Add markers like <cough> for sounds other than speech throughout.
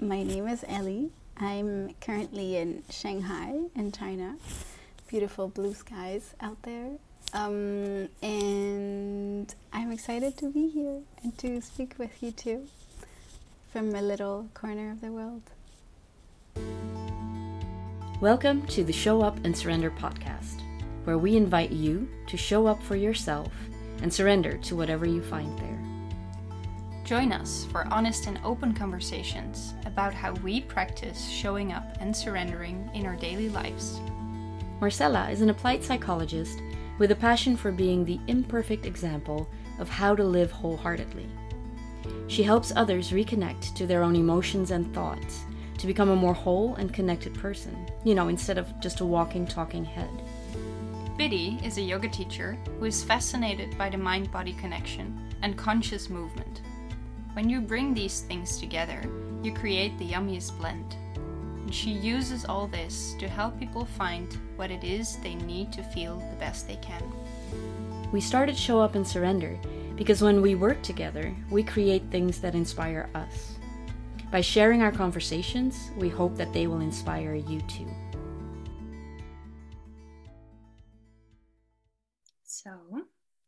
my name is Ellie. I'm currently in Shanghai, in China. Beautiful blue skies out there. Um, and I'm excited to be here and to speak with you too from a little corner of the world. Welcome to the Show Up and Surrender podcast, where we invite you to show up for yourself and surrender to whatever you find there. Join us for honest and open conversations about how we practice showing up and surrendering in our daily lives. Marcella is an applied psychologist with a passion for being the imperfect example of how to live wholeheartedly. She helps others reconnect to their own emotions and thoughts to become a more whole and connected person, you know, instead of just a walking, talking head. Biddy is a yoga teacher who is fascinated by the mind body connection and conscious movement. When you bring these things together, you create the yummiest blend. And she uses all this to help people find what it is they need to feel the best they can. We started Show Up and Surrender because when we work together, we create things that inspire us. By sharing our conversations, we hope that they will inspire you too. So,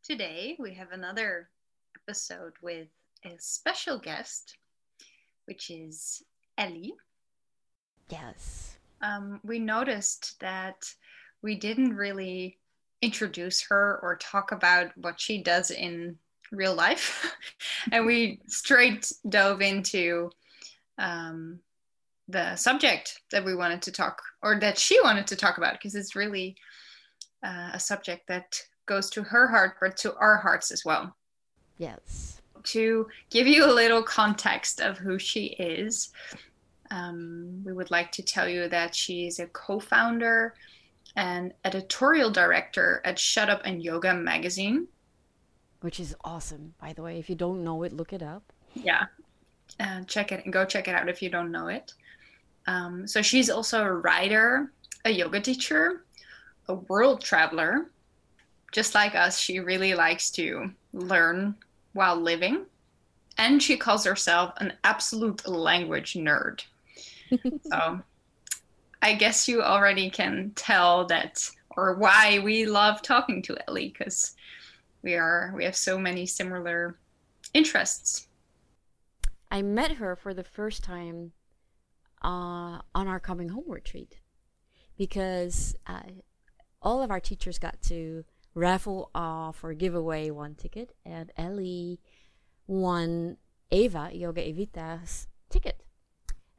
today we have another episode with a special guest, which is Ellie. Yes. Um, we noticed that we didn't really introduce her or talk about what she does in real life. <laughs> and we straight dove into um, the subject that we wanted to talk or that she wanted to talk about because it's really uh, a subject that goes to her heart but to our hearts as well Yes. To give you a little context of who she is, um, we would like to tell you that she is a co founder and editorial director at Shut Up and Yoga magazine. Which is awesome, by the way. If you don't know it, look it up. Yeah, uh, check it and go check it out if you don't know it. Um, so she's also a writer, a yoga teacher, a world traveler. Just like us, she really likes to learn while living. And she calls herself an absolute language nerd. <laughs> so I guess you already can tell that or why we love talking to Ellie because we are we have so many similar interests. I met her for the first time uh, on our coming home retreat because uh, all of our teachers got to raffle off or give away one ticket, and Ellie won Ava, Yoga Evita's ticket.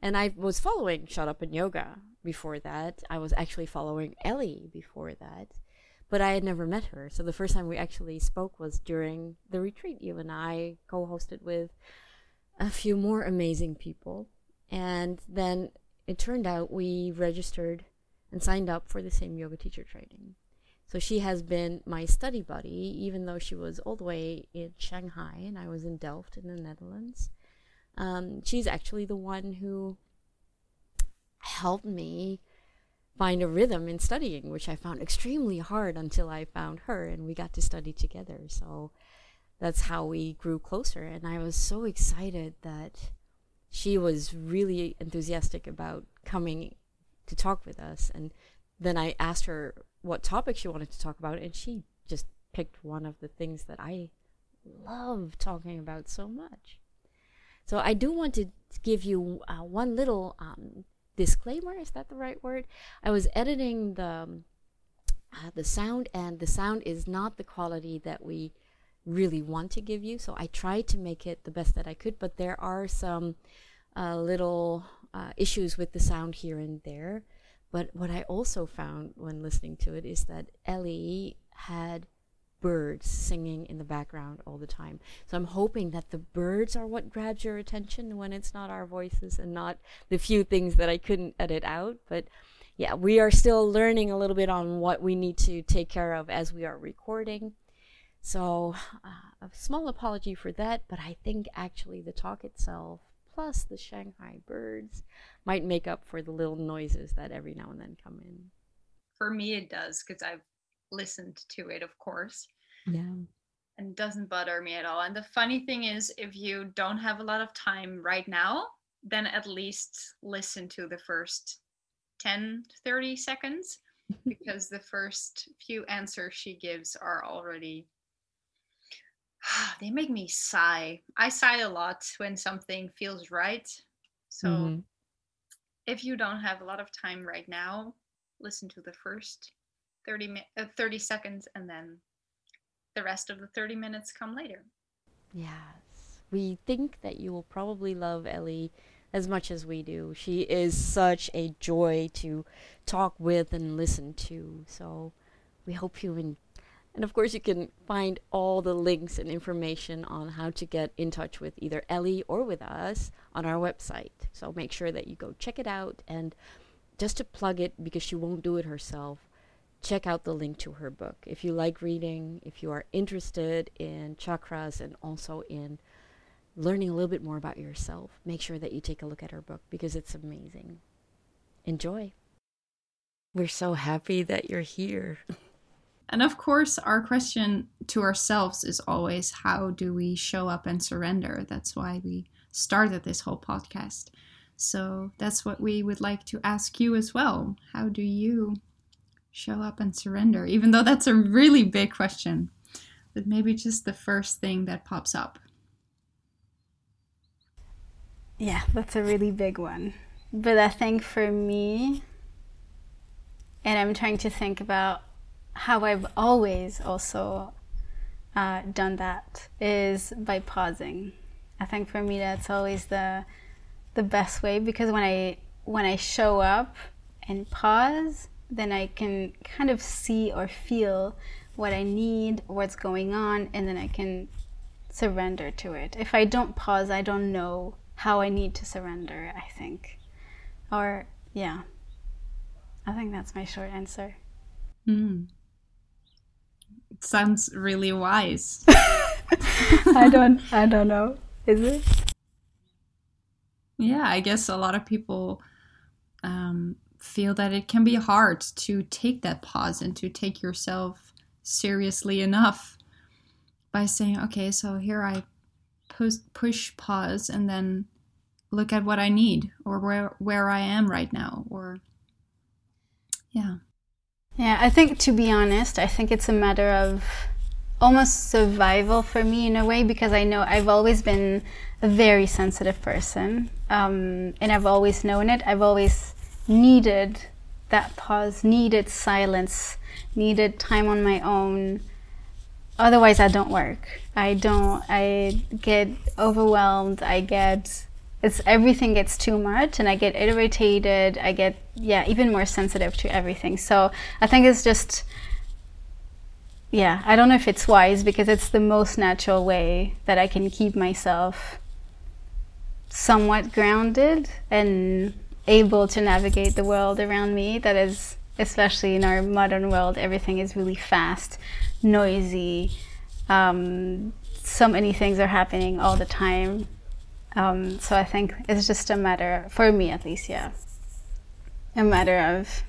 And I was following Shut Up and Yoga before that. I was actually following Ellie before that, but I had never met her. So the first time we actually spoke was during the retreat you and I co hosted with a few more amazing people. And then it turned out we registered and signed up for the same yoga teacher training. So she has been my study buddy, even though she was all the way in Shanghai and I was in Delft in the Netherlands. Um, she's actually the one who helped me find a rhythm in studying, which I found extremely hard until I found her and we got to study together. So that's how we grew closer. And I was so excited that she was really enthusiastic about coming to talk with us. And then I asked her what topic she wanted to talk about, and she just picked one of the things that I love talking about so much. So I do want to give you uh, one little um, disclaimer. Is that the right word? I was editing the um, uh, the sound, and the sound is not the quality that we really want to give you. So I tried to make it the best that I could, but there are some uh, little uh, issues with the sound here and there. But what I also found when listening to it is that Ellie had birds singing in the background all the time. So I'm hoping that the birds are what grabs your attention when it's not our voices and not the few things that I couldn't edit out. But yeah, we are still learning a little bit on what we need to take care of as we are recording. So, uh, a small apology for that, but I think actually the talk itself, plus the Shanghai birds, might make up for the little noises that every now and then come in. For me, it does because I've listened to it, of course. Yeah. and doesn't bother me at all. And the funny thing is, if you don't have a lot of time right now, then at least listen to the first 10 30 seconds <laughs> because the first few answers she gives are already <sighs> they make me sigh i sigh a lot when something feels right so Mhm. If you don't have a lot of time right now listen to the first 30 mi- uh, 30 seconds and then the rest of the 30 minutes come later Yes. We think that you will probably love Ellie as much as we do. She is such a joy to talk with and listen to. So we hope you en- and of course you can find all the links and information on how to get in touch with either Ellie or with us on our website. So make sure that you go check it out and just to plug it because she won't do it herself check out the link to her book. If you like reading, if you are interested in chakras and also in learning a little bit more about yourself, make sure that you take a look at her book because it's amazing. Enjoy. We're so happy that you're here. <laughs> And of course, our question to ourselves is always how do we show up and surrender? That's why we started this whole podcast. So that's what we would like to ask you as well. How do you show up and surrender? Even though that's a really big question, but maybe just the first thing that pops up. Yeah, that's a really big one. But I think for me, and I'm trying to think about how I've always also uh, done that, is by pausing. I think for me that's always the the best way because when I when I show up and pause, then I can kind of see or feel what I need, what's going on, and then I can surrender to it. If I don't pause, I don't know how I need to surrender, I think. Or, yeah. I think that's my short answer. Mm. It sounds really wise. <laughs> I don't I don't know. Is it? Yeah, I guess a lot of people um, feel that it can be hard to take that pause and to take yourself seriously enough by saying, okay, so here I push, push pause and then look at what I need or where where I am right now or yeah. Yeah, I think to be honest, I think it's a matter of almost survival for me in a way because I know I've always been a very sensitive person um, and I've always known it. I've always needed that pause, needed silence, needed time on my own. Otherwise, I don't work. I don't, I get overwhelmed. I get, it's everything gets too much and I get irritated. I get, yeah, even more sensitive to everything. So I think it's just, yeah, I don't know if it's wise because it's the most natural way that I can keep myself somewhat grounded and able to navigate the world around me that is especially in our modern world everything is really fast noisy um, so many things are happening all the time um, so i think it's just a matter for me at least yeah a matter of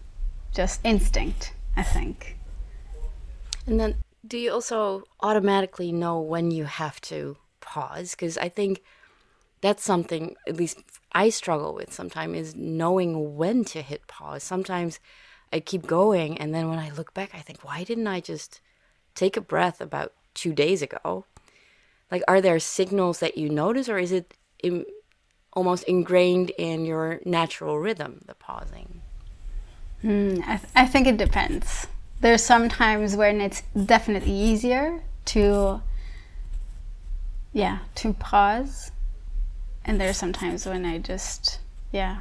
just instinct i think And then, do you also automatically know when you have to pause? Because I think that's something, at least I struggle with sometimes, is knowing when to hit pause. Sometimes I keep going, and then when I look back, I think, why didn't I just take a breath about two days ago? Like, are there signals that you notice, or is it Im- almost ingrained in your natural rhythm, the pausing? Mm, I, th- I think it depends. There's some times when it's definitely easier to, yeah, to pause, and there's some times when I just, yeah.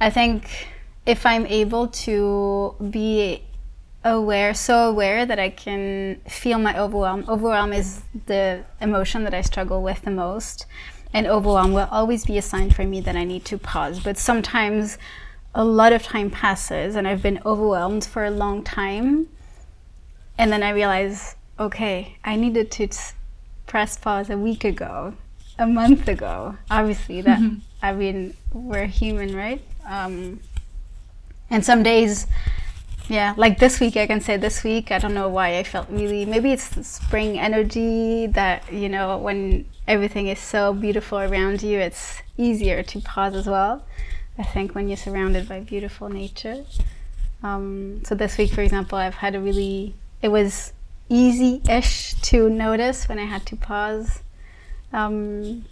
I think if I'm able to be aware, so aware that I can feel my overwhelm. Overwhelm is the emotion that I struggle with the most, and overwhelm will always be a sign for me that I need to pause. But sometimes a lot of time passes and I've been overwhelmed for a long time. And then I realize, okay, I needed to press pause a week ago, a month ago. Obviously, that, <laughs> I mean, we're human, right? Um, and some days, yeah, like this week, I can say this week, I don't know why I felt really, maybe it's the spring energy that, you know, when everything is so beautiful around you, it's easier to pause as well. I think when you're surrounded by beautiful nature. Um, so this week, for example, I've had a really, it was easy ish to notice when I had to pause. Um,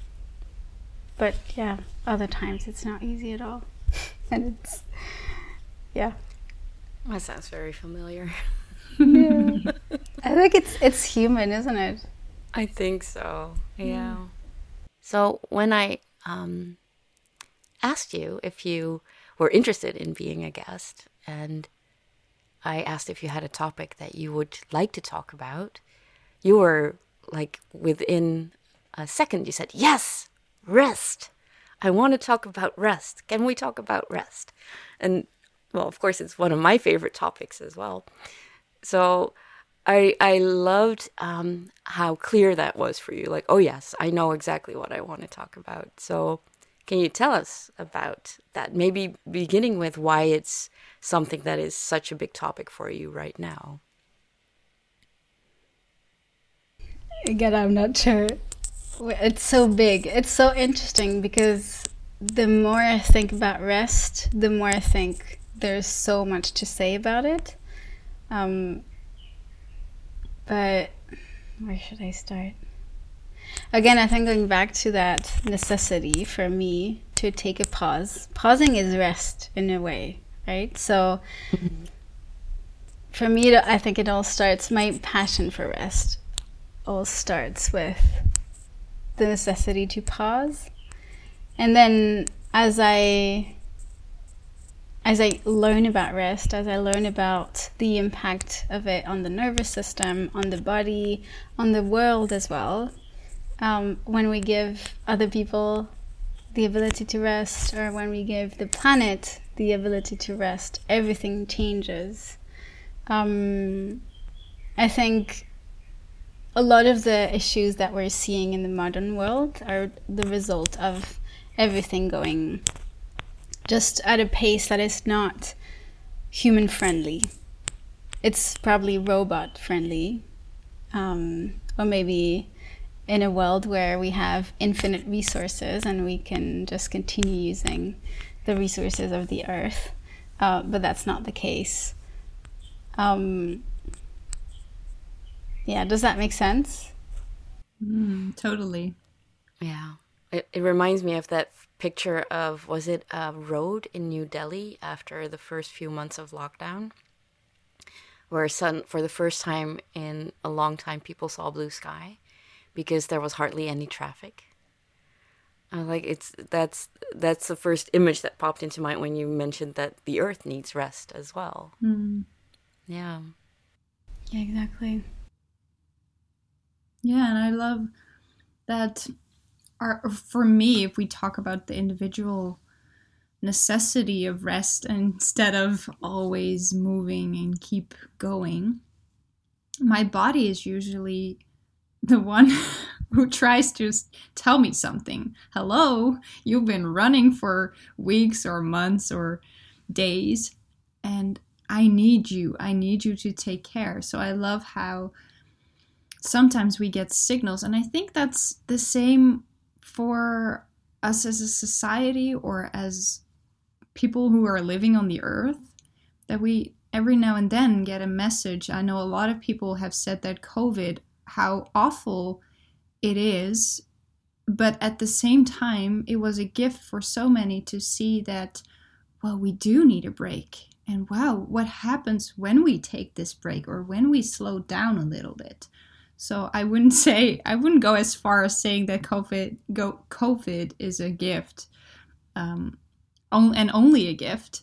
but yeah, other times it's not easy at all. <laughs> and it's, yeah. That sounds very familiar. yeah. <laughs> I think it's it's human, isn't it? I think so. Yeah. So when I um, asked you if you were interested in being a guest, and I asked if you had a topic that you would like to talk about, you were like within a second, you said, Yes, rest. I want to talk about rest. Can we talk about rest? And well, of course, it's one of my favorite topics as well. So I I loved um, how clear that was for you. Like, oh yes, I know exactly what I want to talk about. So, can you tell us about that? Maybe beginning with why it's something that is such a big topic for you right now. Again, I'm not sure. It's so big. It's so interesting because the more I think about rest, the more I think there's so much to say about it. Um, but where should I start? Again, I think going back to that necessity for me to take a pause. Pausing is rest in a way, right? So mm-hmm. for me, I think it all starts, my passion for rest all starts with the necessity to pause. And then as I as I learn about rest, as I learn about the impact of it on the nervous system, on the body, on the world as well, um, when we give other people the ability to rest, or when we give the planet the ability to rest, everything changes. Um, I think a lot of the issues that we're seeing in the modern world are the result of everything going just at a pace that is not human friendly. It's probably robot friendly. Um, or maybe in a world where we have infinite resources and we can just continue using the resources of the earth. Uh, but that's not the case. Um, yeah, does that make sense? Mm, totally. Yeah. It, it reminds me of that picture of was it a road in New Delhi after the first few months of lockdown, where sun for the first time in a long time people saw blue sky because there was hardly any traffic. Uh, like it's that's that's the first image that popped into mind when you mentioned that the earth needs rest as well. Mm. Yeah. Yeah, exactly. Yeah, and I love that are for me if we talk about the individual necessity of rest instead of always moving and keep going my body is usually the one <laughs> who tries to tell me something. Hello you've been running for weeks or months or days and i need you. I need you to take care. So i love how sometimes we get signals and i think that's the same for us as a society or as people who are living on the earth that we every now and then get a message. I know a lot of people have said that COVID, how awful it is, but at the same time, it was a gift for so many to see that, well, we do need a break. And wow, what happens when we take this break or when we slow down a little bit? So I wouldn't <laughs> say I wouldn't go as far as saying that COVID go COVID is a gift, um, and only a gift.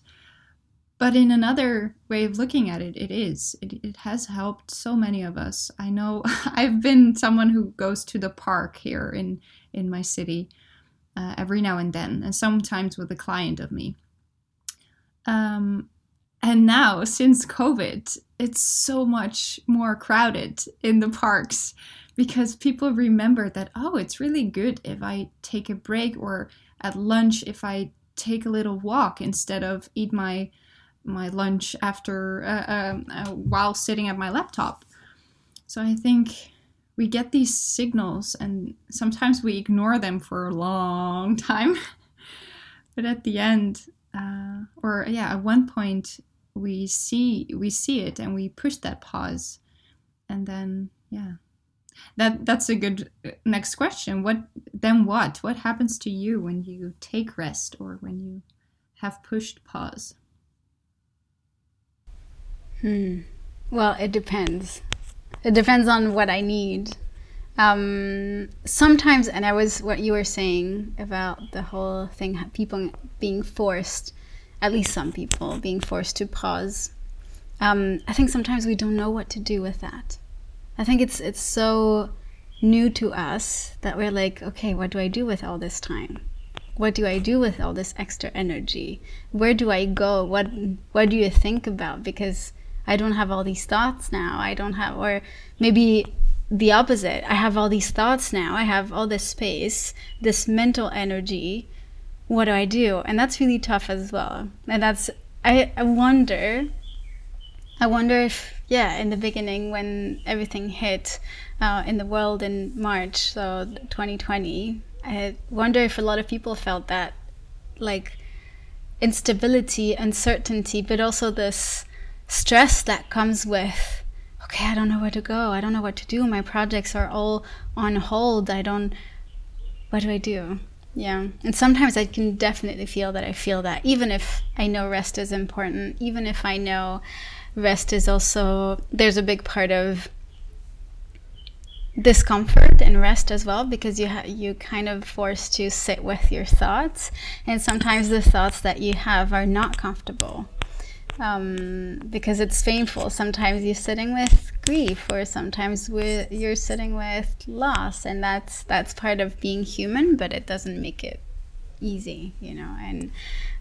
But in another way of looking at it, it is. It, it has helped so many of us. I know <laughs> I've been someone who goes to the park here in in my city uh, every now and then, and sometimes with a client of me. Um, and now, since COVID, it's so much more crowded in the parks because people remember that, oh, it's really good if I take a break or at lunch if I take a little walk instead of eat my my lunch after uh, uh, uh, while sitting at my laptop. So I think we get these signals and sometimes we ignore them for a long <laughs> time but at the end uh, or yeah at one point we see we see it and we push that pause. And then yeah. That that's a good uh, next question. What then what? What happens to you when you take rest or when you have pushed pause? Hmm. Well it depends. It depends on what i need. Um, sometimes and i was what you were saying about the whole thing people being forced at least some people being forced to pause um, i think sometimes we don't know what to do with that I think it's it's so new to us that we're like, okay, what do I do with all this time? What do I do with all this extra energy? Where do I go? What what do you think about? Because I don't have all these thoughts now. I don't have or maybe the opposite. I have all these thoughts now. I have all this space, this mental energy. What do I do? And that's really tough as well. And that's I, I wonder I wonder if, yeah, in the beginning when everything hit uh, in the world in March, so 2020, I wonder if a lot of people felt that, like, instability, uncertainty, but also this stress that comes with, okay, I don't know where to go. I don't know what to do. My projects are all on hold. I don't, what do I do? Yeah. And sometimes I can definitely feel that I feel that, even if I know rest is important, even if I know rest is also there's a big part of discomfort and rest as well because you ha- you kind of forced to sit with your thoughts and sometimes the thoughts that you have are not comfortable um, because it's painful sometimes you're sitting with grief or sometimes you're sitting with loss and that's that's part of being human but it doesn't make it easy you know and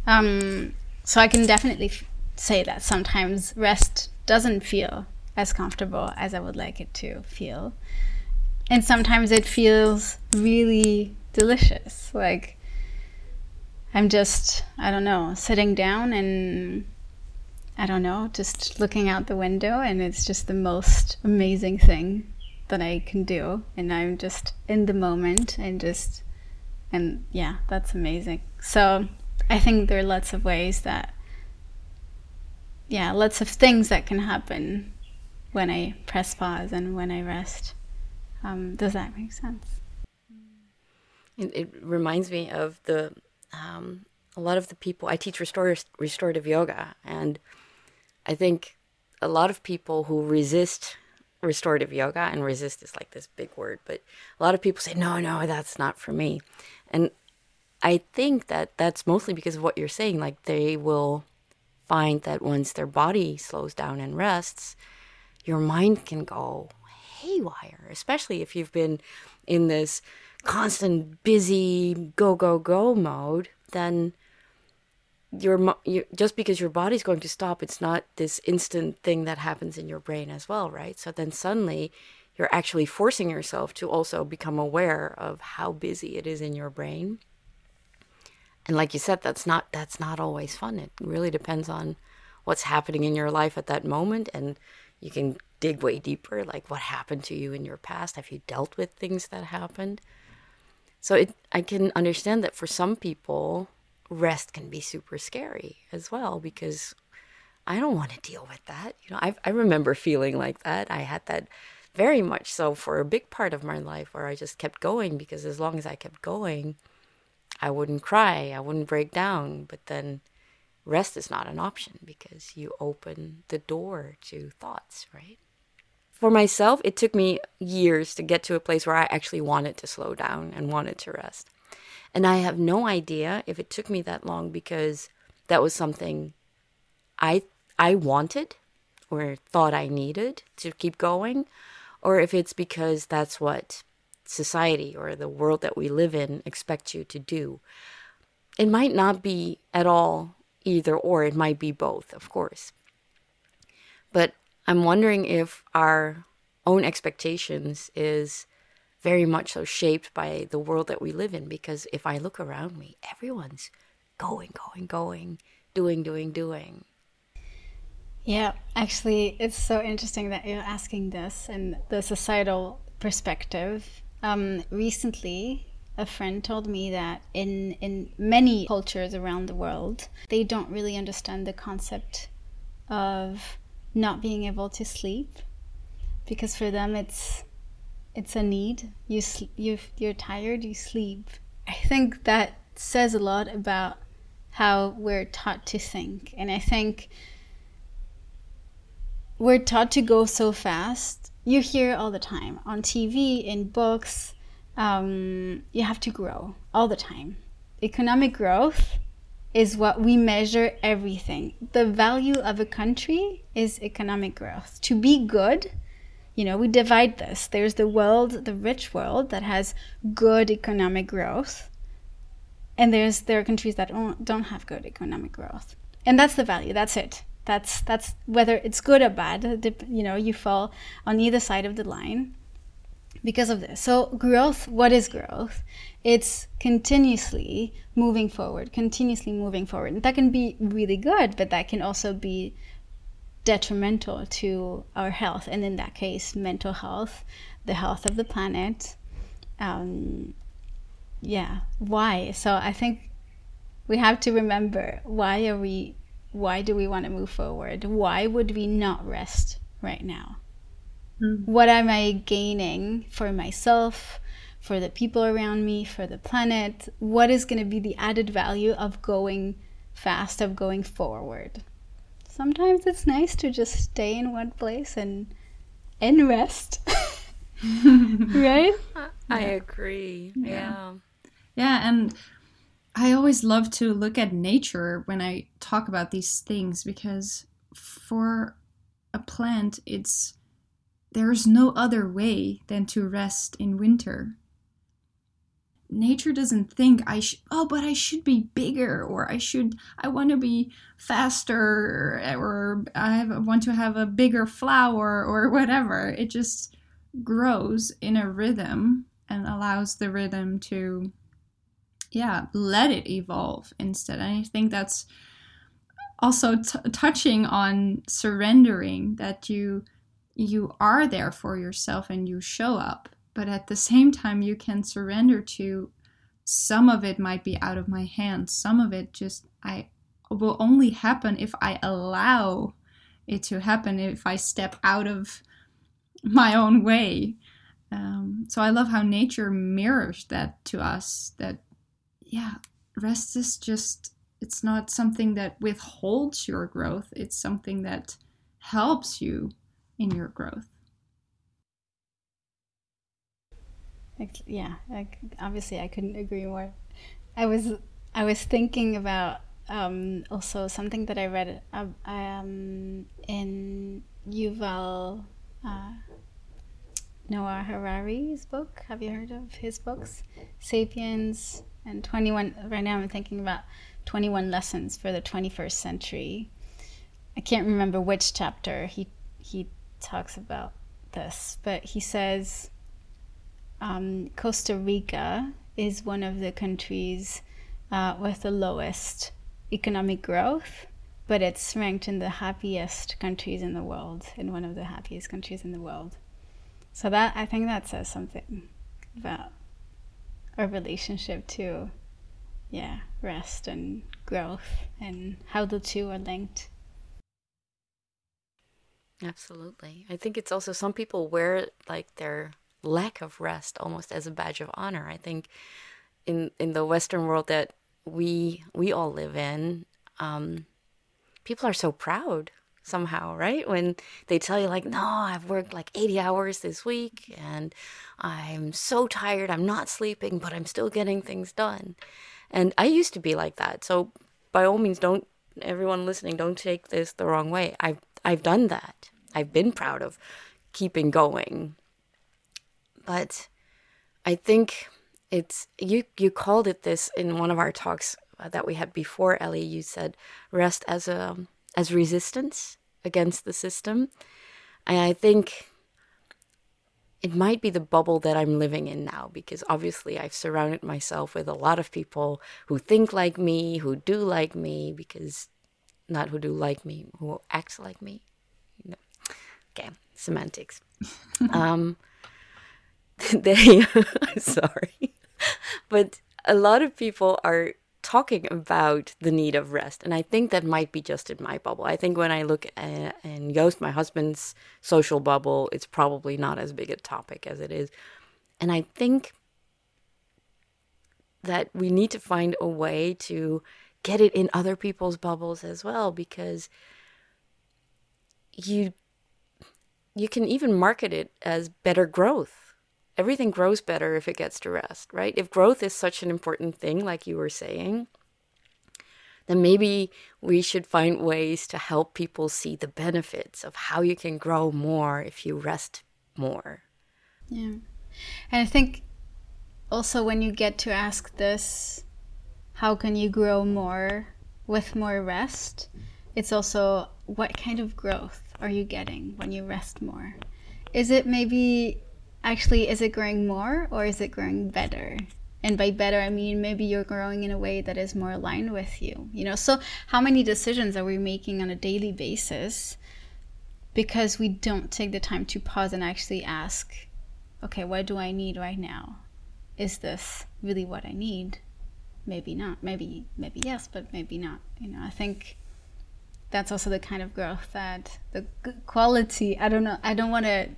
um, so i can definitely f- say that sometimes rest doesn't feel as comfortable as I would like it to feel. And sometimes it feels really delicious. Like I'm just, I don't know, sitting down and I don't know, just looking out the window, and it's just the most amazing thing that I can do. And I'm just in the moment and just, and yeah, that's amazing. So I think there are lots of ways that yeah, lots of things that can happen when I press pause and when I rest. Um, does that make sense? It, it reminds me of the um, a lot of the people I teach restorative, restorative yoga, and I think a lot of people who resist restorative yoga and resist is like this big word, but a lot of people say no, no, that's not for me, and I think that that's mostly because of what you're saying. Like they will find that once their body slows down and rests, your mind can go haywire, especially if you've been in this constant busy go go go mode, then your just because your body's going to stop, it's not this instant thing that happens in your brain as well, right? So then suddenly you're actually forcing yourself to also become aware of how busy it is in your brain. And like you said that's not that's not always fun. It really depends on what's happening in your life at that moment and you can dig way deeper like what happened to you in your past. Have you dealt with things that happened? So it, i can understand that for some people rest can be super scary as well because i don't want to deal with that you know I, I remember feeling like that i had that very much so for a big part of my life where i just kept going because as long as i kept going I wouldn't cry, I wouldn't break down, but then rest is not an option because you open the door to thoughts, right? For myself, it took me years to get to a place where I actually wanted to slow down and wanted to rest. And I have no idea if it took me that long because that was something I I wanted or thought I needed to keep going or if it's because that's what society or the world that we live in expects you to do. It might not be at all either or, it might be both, of course. But I'm wondering if our own expectations is very much so shaped by the world that we live in because if I look around me, everyone's going, going, going, doing, doing, doing. Yeah, actually, it's so interesting that you're asking this and the societal perspective. Um, recently, a friend told me that in in many cultures around the world, they don't really understand the concept of not being able to sleep because for them it's it's a need. You you you're tired, you sleep. I think that says a lot about how we're taught to think, and I think we're taught to go so fast. You hear all the time on TV, in books. Um, you have to grow all the time. Economic growth is what we measure everything. The value of a country is economic growth. To be good, you know, we divide this. There's the world, the rich world that has good economic growth, and there's there are countries that don't, have good economic growth. And that's the value. That's it. That's that's whether it's good or bad. You know, you fall on either side of the line because of this. So growth, what is growth? It's continuously moving forward, continuously moving forward. And that can be really good, but that can also be detrimental to our health, and in that case, mental health, the health of the planet. Um, yeah, why? So I think we have to remember why are we why do we want to move forward? Why would we not rest right now? Mm. What am I gaining for myself, for the people around me, for the planet? What is going to be the added value of going fast, of going forward? Sometimes it's nice to just stay in one place and and rest. <laughs> right? <laughs> I yeah. agree. Yeah. yeah. Yeah, and I always love to look at nature when I talk about these things because for a plant it's there's no other way than to rest in winter nature doesn't think I should, oh, but I should be bigger or I should, I want to be faster or I have, want to have a bigger flower or whatever. It just grows in a rhythm and allows the rhythm to, yeah, let it evolve instead. And I think that's also t- touching on surrendering that you you are there for yourself and you show up but at the same time you can surrender to some of it might be out of my hands. Some of it just i will only happen if i allow it to happen if i step out of my own way. Um, so i love how nature mirrors that to us that yeah rest is just it's not something that withholds your growth. It's something that helps you in your growth yeah, like obviously I couldn't agree more. I was I was thinking about um, also something that I read uh, um, in Yuval uh, Noah Harari's book. Have you heard of his books? Sapiens and 21. Right now I'm thinking about 21 lessons for the 21st century. I can't remember which chapter he he talks about this, but he says um, Costa Rica is one of the countries uh, with the lowest economic growth, but it's ranked in the happiest countries in the world, in one of the happiest countries in the world. So that I think that says something about our relationship to, yeah, rest and growth and how the two are linked. Absolutely. I think it's also some people wear like their lack of rest almost as a badge of honor. I think in in the Western world that we we all live in, um, people are so proud somehow, right? When they tell you like, "No, I've worked like 80 hours this week and I'm so tired. I'm not sleeping, but I'm still getting things done." And I used to be like that. So by all means don't everyone listening don't take this the wrong way. I've I've done that. I've been proud of keeping going but I think it's you you called it this in one of our talks uh, that we had before Ellie you said rest as a as resistance against the system and I think it might be the bubble that I'm living in now because obviously I've surrounded myself with a lot of people who think like me, who do like me, because not who do like me, who act like me. Okay, semantics. <laughs> um, <laughs> they I'm <laughs> sorry. But a lot of people are talking about the need of rest and i think that might be just in my bubble. I think when i look uh, at in my husband's social bubble it's probably not as big a topic as it is. And i think that we need to find a way to get it in other people's bubbles as well because you you can even market it as better growth. Everything grows better if it gets to rest, right? If growth is such an important thing like you were saying, then maybe we should find ways to help people see the benefits of how you can grow more if you rest more. Yeah. And I think also when you get to ask this how can you grow more with more rest? It's also what kind of growth are you getting when you rest more? Is it maybe actually is it growing more or is it growing better? And by better I mean maybe you're growing in a way that is more aligned with you. You know, so how many decisions are we making on a daily basis because we don't take the time to pause and actually ask, okay, what do I need right now? Is this really what I need? maybe not maybe maybe yes but maybe not you know i think that's also the kind of growth that the quality i don't know i don't want to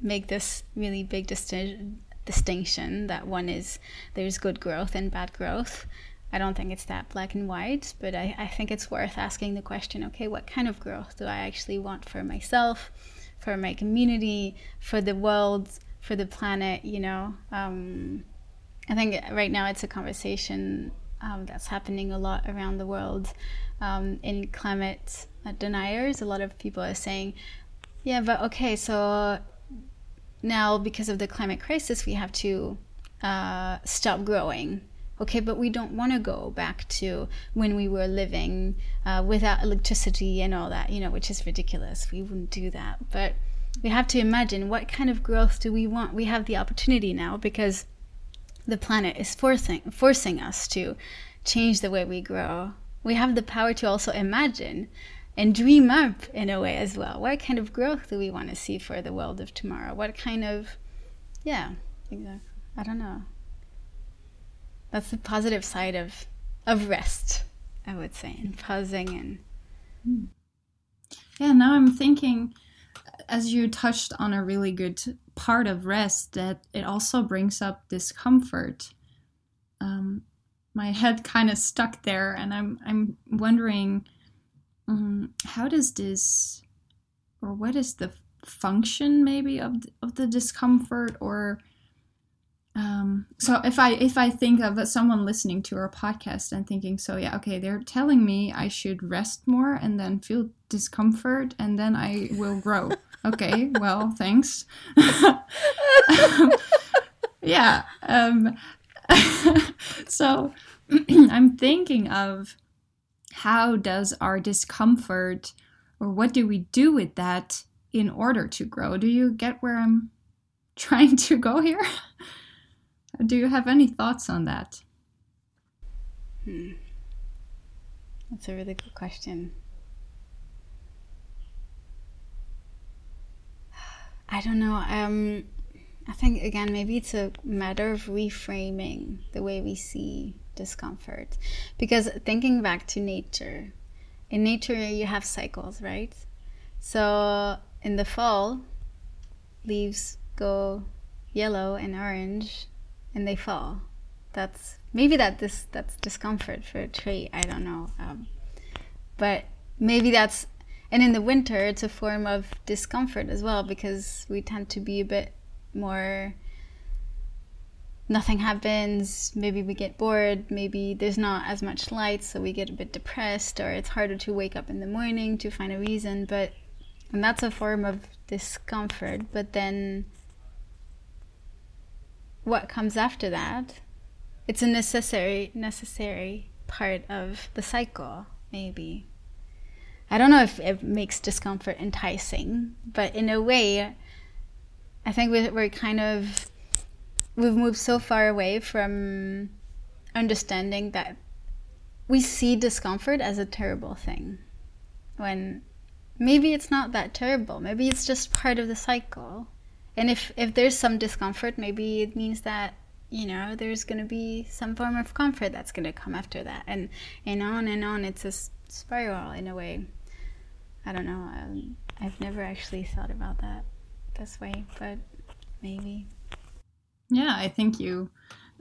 make this really big disti- distinction that one is there's good growth and bad growth i don't think it's that black and white but I, I think it's worth asking the question okay what kind of growth do i actually want for myself for my community for the world for the planet you know um, I think right now it's a conversation um, that's happening a lot around the world um, in climate deniers. A lot of people are saying, yeah, but okay, so now because of the climate crisis, we have to uh, stop growing. Okay, but we don't want to go back to when we were living uh, without electricity and all that, you know, which is ridiculous. We wouldn't do that. But we have to imagine what kind of growth do we want? We have the opportunity now because the planet is forcing forcing us to change the way we grow. We have the power to also imagine and dream up in a way as well. What kind of growth do we want to see for the world of tomorrow? What kind of yeah, exactly. I don't know. That's the positive side of of rest, I would say, and pausing and hmm. yeah. Now I'm thinking, as you touched on a really good part of rest that it also brings up discomfort. Um, my head kind of stuck there, and I'm I'm wondering um, how does this, or what is the function maybe of of the discomfort, or um, so if I if I think of someone listening to our podcast and thinking, so yeah, okay, they're telling me I should rest more and then feel discomfort, and then I will grow <laughs> okay, well, thanks. <laughs> yeah. Um, <laughs> so <clears throat> I'm thinking of how does our discomfort or what do we do with that in order to grow? Do you get where I'm <laughs> trying to go here? <laughs> do you have any thoughts on that? Hmm. That's a really good question. <sighs> I don't know. Um, I think again, maybe it's a matter of reframing the way we see discomfort. Because thinking back to nature, in nature you have cycles, right? So in the fall, leaves go yellow and orange, and they fall. That's maybe that this that's discomfort for a tree. I don't know, um, but maybe that's and in the winter it's a form of discomfort as well because we tend to be a bit more nothing happens maybe we get bored maybe there's not as much light so we get a bit depressed or it's harder to wake up in the morning to find a reason but and that's a form of discomfort but then what comes after that? It's a necessary necessary part of the cycle maybe. I don't know if it makes discomfort enticing, but in a way, I think we're kind of we've moved so far away from understanding that we see discomfort as a terrible thing when maybe it's not that terrible maybe it's just part of the cycle and if if there's some discomfort, maybe it means that you know there's going to be some form of comfort that's going to come after that, and and on and on. It's a spiral in a way. I don't know. Um, I've never actually thought about that this way, but maybe. Yeah, I think you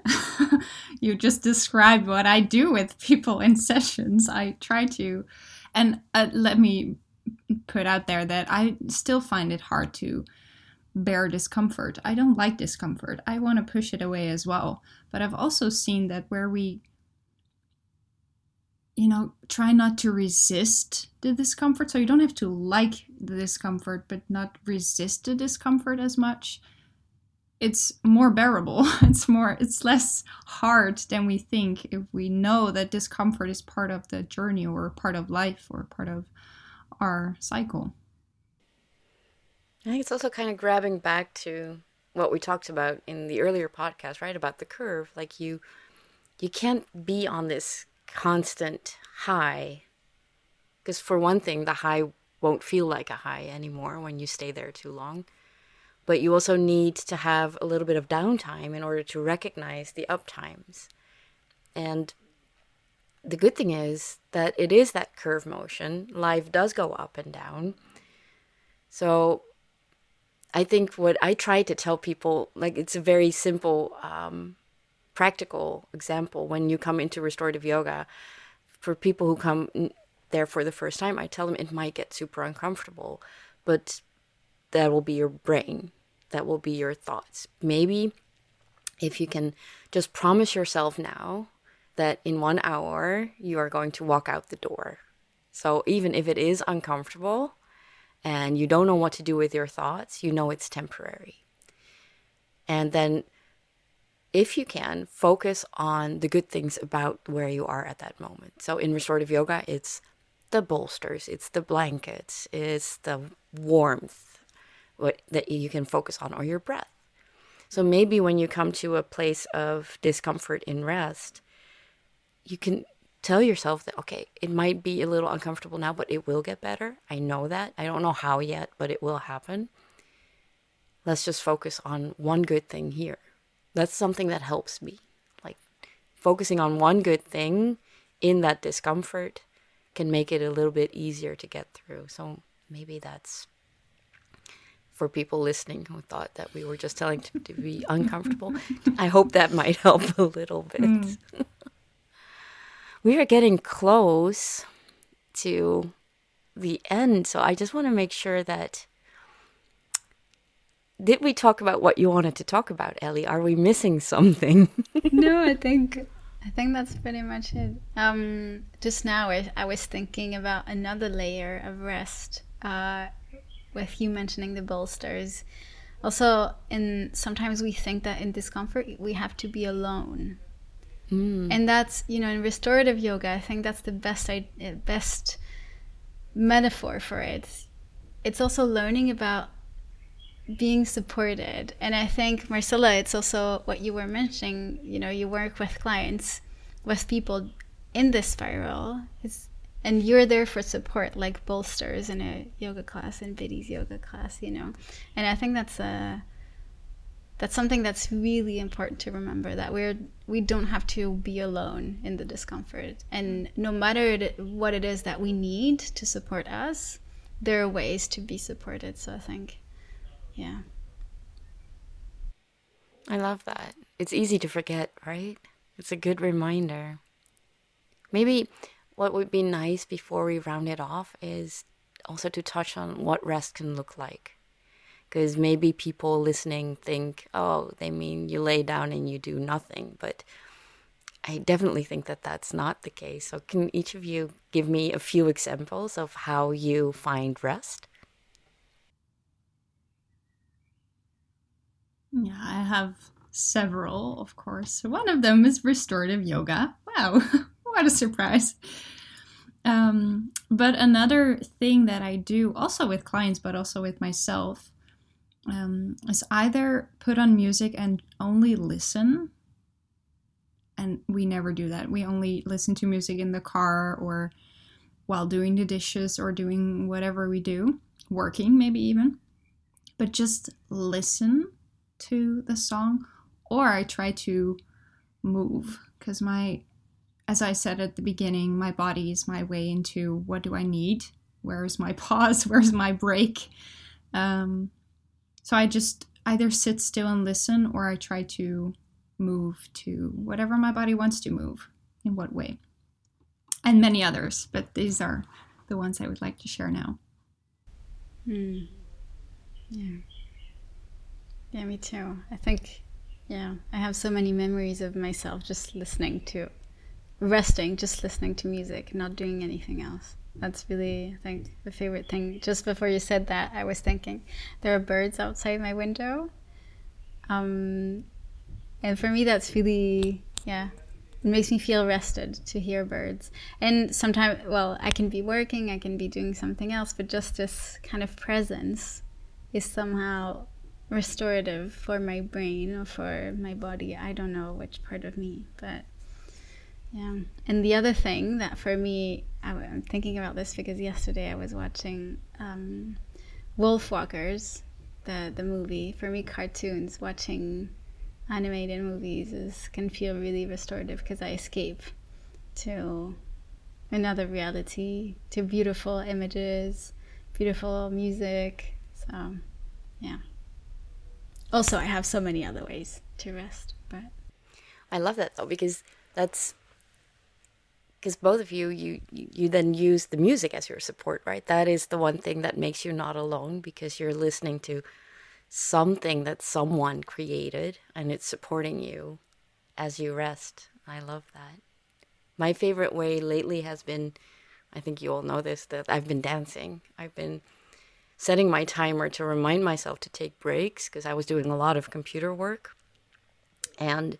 <laughs> you just described what I do with people in <laughs> sessions. I try to, and uh, let me put out there that I still find it hard to bear discomfort. I don't like discomfort. I want to push it away as well. But I've also seen that where we you know, try not to resist the discomfort. So you don't have to like the discomfort, but not resist the discomfort as much. It's more bearable. <laughs> It's more, it's less hard than we think if we know that discomfort is part of the journey or part of life or part of our cycle. I think it's also kind of grabbing back to what we talked about in the earlier podcast, right? About the curve. Like you, you can't be on this constant high. Because, for one thing, the high won't feel like a high anymore when you stay there too long. But you also need to have a little bit of downtime in order to recognize the up times. And the good thing is that it is that curve motion. Life does go up and down. So I think what I try to tell people, like it's a very simple um, practical example when you come into restorative yoga for people who come there for the first time i tell them it might get super uncomfortable but that will be your brain that will be your thoughts. Maybe if you can just promise yourself now that in one hour you are going to walk out the door. So even if it is uncomfortable and you don't know what to do with your thoughts you know it's temporary. And then if you can, focus on the good things about where you are at that moment. So in restorative yoga, it's the bolsters, it's the blankets, it's the warmth that you can focus on, or your breath. So maybe when you come to a place of discomfort in rest, you can tell yourself that, okay, it might be a little uncomfortable now, but it will get better. I know that. I don't know how yet, but it will happen. Let's just focus on one good thing here that's something that helps me. Like focusing on one good thing in that discomfort can make it a little bit easier to get through. So maybe that's for people listening who thought that we were just telling to, to be <laughs> uncomfortable. I hope that might <laughs> help a little bit. Mm. we are getting close to the end, so I just want to make sure that did we talk about what you wanted to talk about, Ellie? Are we missing something? <laughs> no, I think I think that's pretty much it. Um, just now, I, I, was thinking about another layer of rest uh, with you mentioning the bolsters. Also, in sometimes we think that in discomfort we have to be alone, mm. and that's you know in restorative yoga. I think that's the best best metaphor for it. It's also learning about being supported. And I think, Marcella, it's also what you were mentioning. You know, you work with clients, with people in this spiral. It's, and you're there for support, like bolsters in a yoga class, in Biddy's yoga class, you know. And I think that's a that's something that's really important to remember that we're we don't have to be alone in the discomfort and no matter what it is that we need to support us there are ways to be supported so i think yeah. I love that. It's easy to forget, right? It's a good reminder. Maybe what would be nice before we round it off is also to touch on what rest can look like. Because maybe people listening think, oh, they mean you lay down and you do nothing. But I definitely think that that's not the case. So, can each of you give me a few examples of how you find rest? Yeah, I have several, of course. One of them is restorative yoga. Wow, <laughs> what a surprise. Um, but another thing that I do also with clients, but also with myself, um, is either put on music and only listen. And we never do that. We only listen to music in the car or while doing the dishes or doing whatever we do, working maybe even but just listen to the song, or I try to move because my, as I said at the beginning, my body is my way into what do I need? Where's my <laughs> pause? Where's my break? Um, so I just either sit still and listen, or I try to move to whatever my body wants to move in what way. And many others, but these are the ones I would like to share now. Hmm. Yeah. Yeah, me too. I think, yeah, I have so many memories of myself just listening to, resting, just listening to music, not doing anything else. That's really, I think, the favorite thing. Just before you said that, I was thinking there are birds outside my window. Um, and for me, that's really, yeah, it makes me feel rested to hear birds. And sometimes, well, I can be working, I can be doing something else, but just this kind of presence is somehow restorative for my brain or for my body. I don't know which part of me, but yeah. And the other thing that for me, I'm thinking about this because yesterday I was watching um, Wolfwalkers, the the movie. For me, cartoons, watching animated movies is can feel really restorative because I escape to another reality, to beautiful images, beautiful music. So, yeah. Also, I have so many other ways to rest, but I love that though because that's because both of you, you you then use the music as your support, right? That is the one thing that makes you not alone because you're listening to something that someone created and it's supporting you as you rest. I love that. My favorite way lately has been I think you all know this that I've been dancing. I've been setting my timer to remind myself to take breaks because I was doing a lot of computer work and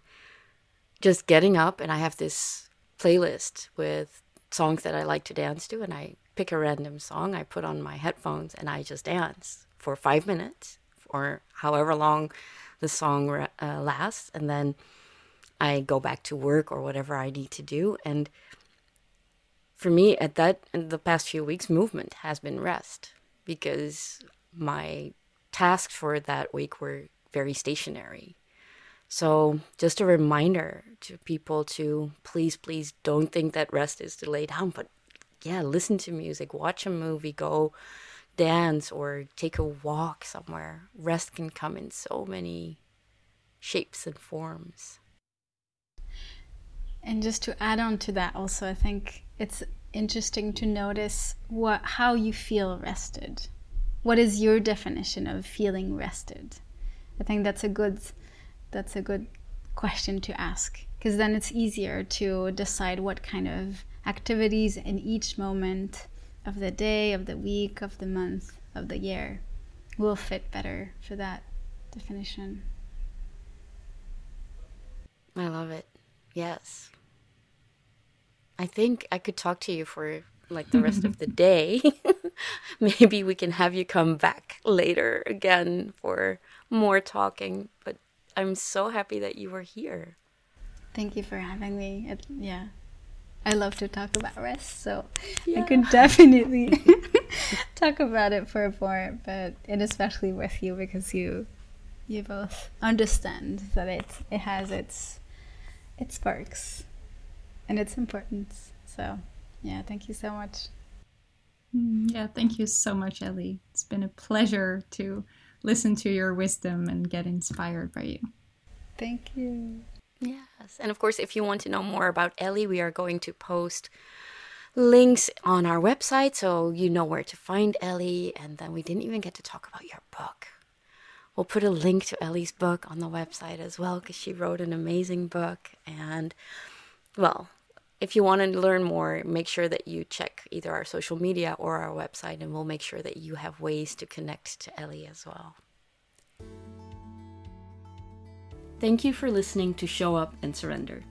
just getting up and I have this playlist with songs that I like to dance to and I pick a random song, I put on my headphones and I just dance for 5 minutes or however long the song uh, lasts, and then I go back to work or whatever I need to do. And for me, at that in the past few weeks, movement has been rest because my tasks for that week were very stationary. So, just a reminder to people to please, please don't think that rest is to lay down, but yeah, listen to music, watch a movie, go dance or take a walk somewhere. Rest can come in so many shapes and forms. And just to add on to that also I think it's interesting to notice what how you feel rested. What is your definition of feeling rested? I think that's a good that's a good question to ask because then it's easier to decide what kind of activities in each moment of the day, of the week, of the month, of the year will fit better for that definition. I love it. Yes. I think I could talk to you for like the rest of the <laughs> day. <laughs> Maybe we can have you come back later again for more talking, but I'm so happy that you were here. Thank you for having me. It, yeah, I love to talk about rest, so yeah. I could definitely <laughs> <laughs> talk about it for a more, but and especially with you because you you both understand that it it has its its perks and its importance. So yeah, thank you so much. Mm, yeah, thank you so much, Ellie. It's been a pleasure to listen to your wisdom and get inspired by you. Thank you. Yes. And of course, if you want to know more about Ellie, we are going to post links on our website so you know where to find Ellie. And then we didn't even get to talk about your book. We'll put a link to Ellie's book on the website as well because she wrote an amazing book. And well, if you want to learn more, make sure that you check either our social media or our website, and we'll make sure that you have ways to connect to Ellie as well. Thank you for listening to Show Up and Surrender,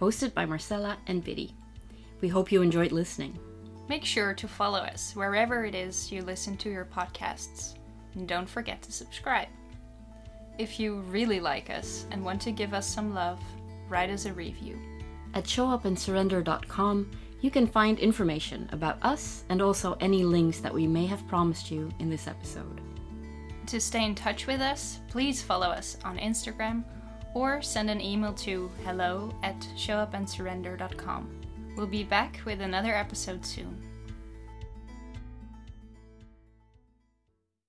hosted by Marcella and Biddy. We hope you enjoyed listening. Make sure to follow us wherever it is you listen to your podcasts. And don't forget to subscribe. If you really like us and want to give us some love, write us a review. At showupandsurrender.com, you can find information about us and also any links that we may have promised you in this episode. to stay in touch with us, please follow us on Instagram or send an email to hello at showupandsurrender.com. We'll be back with another episode soon.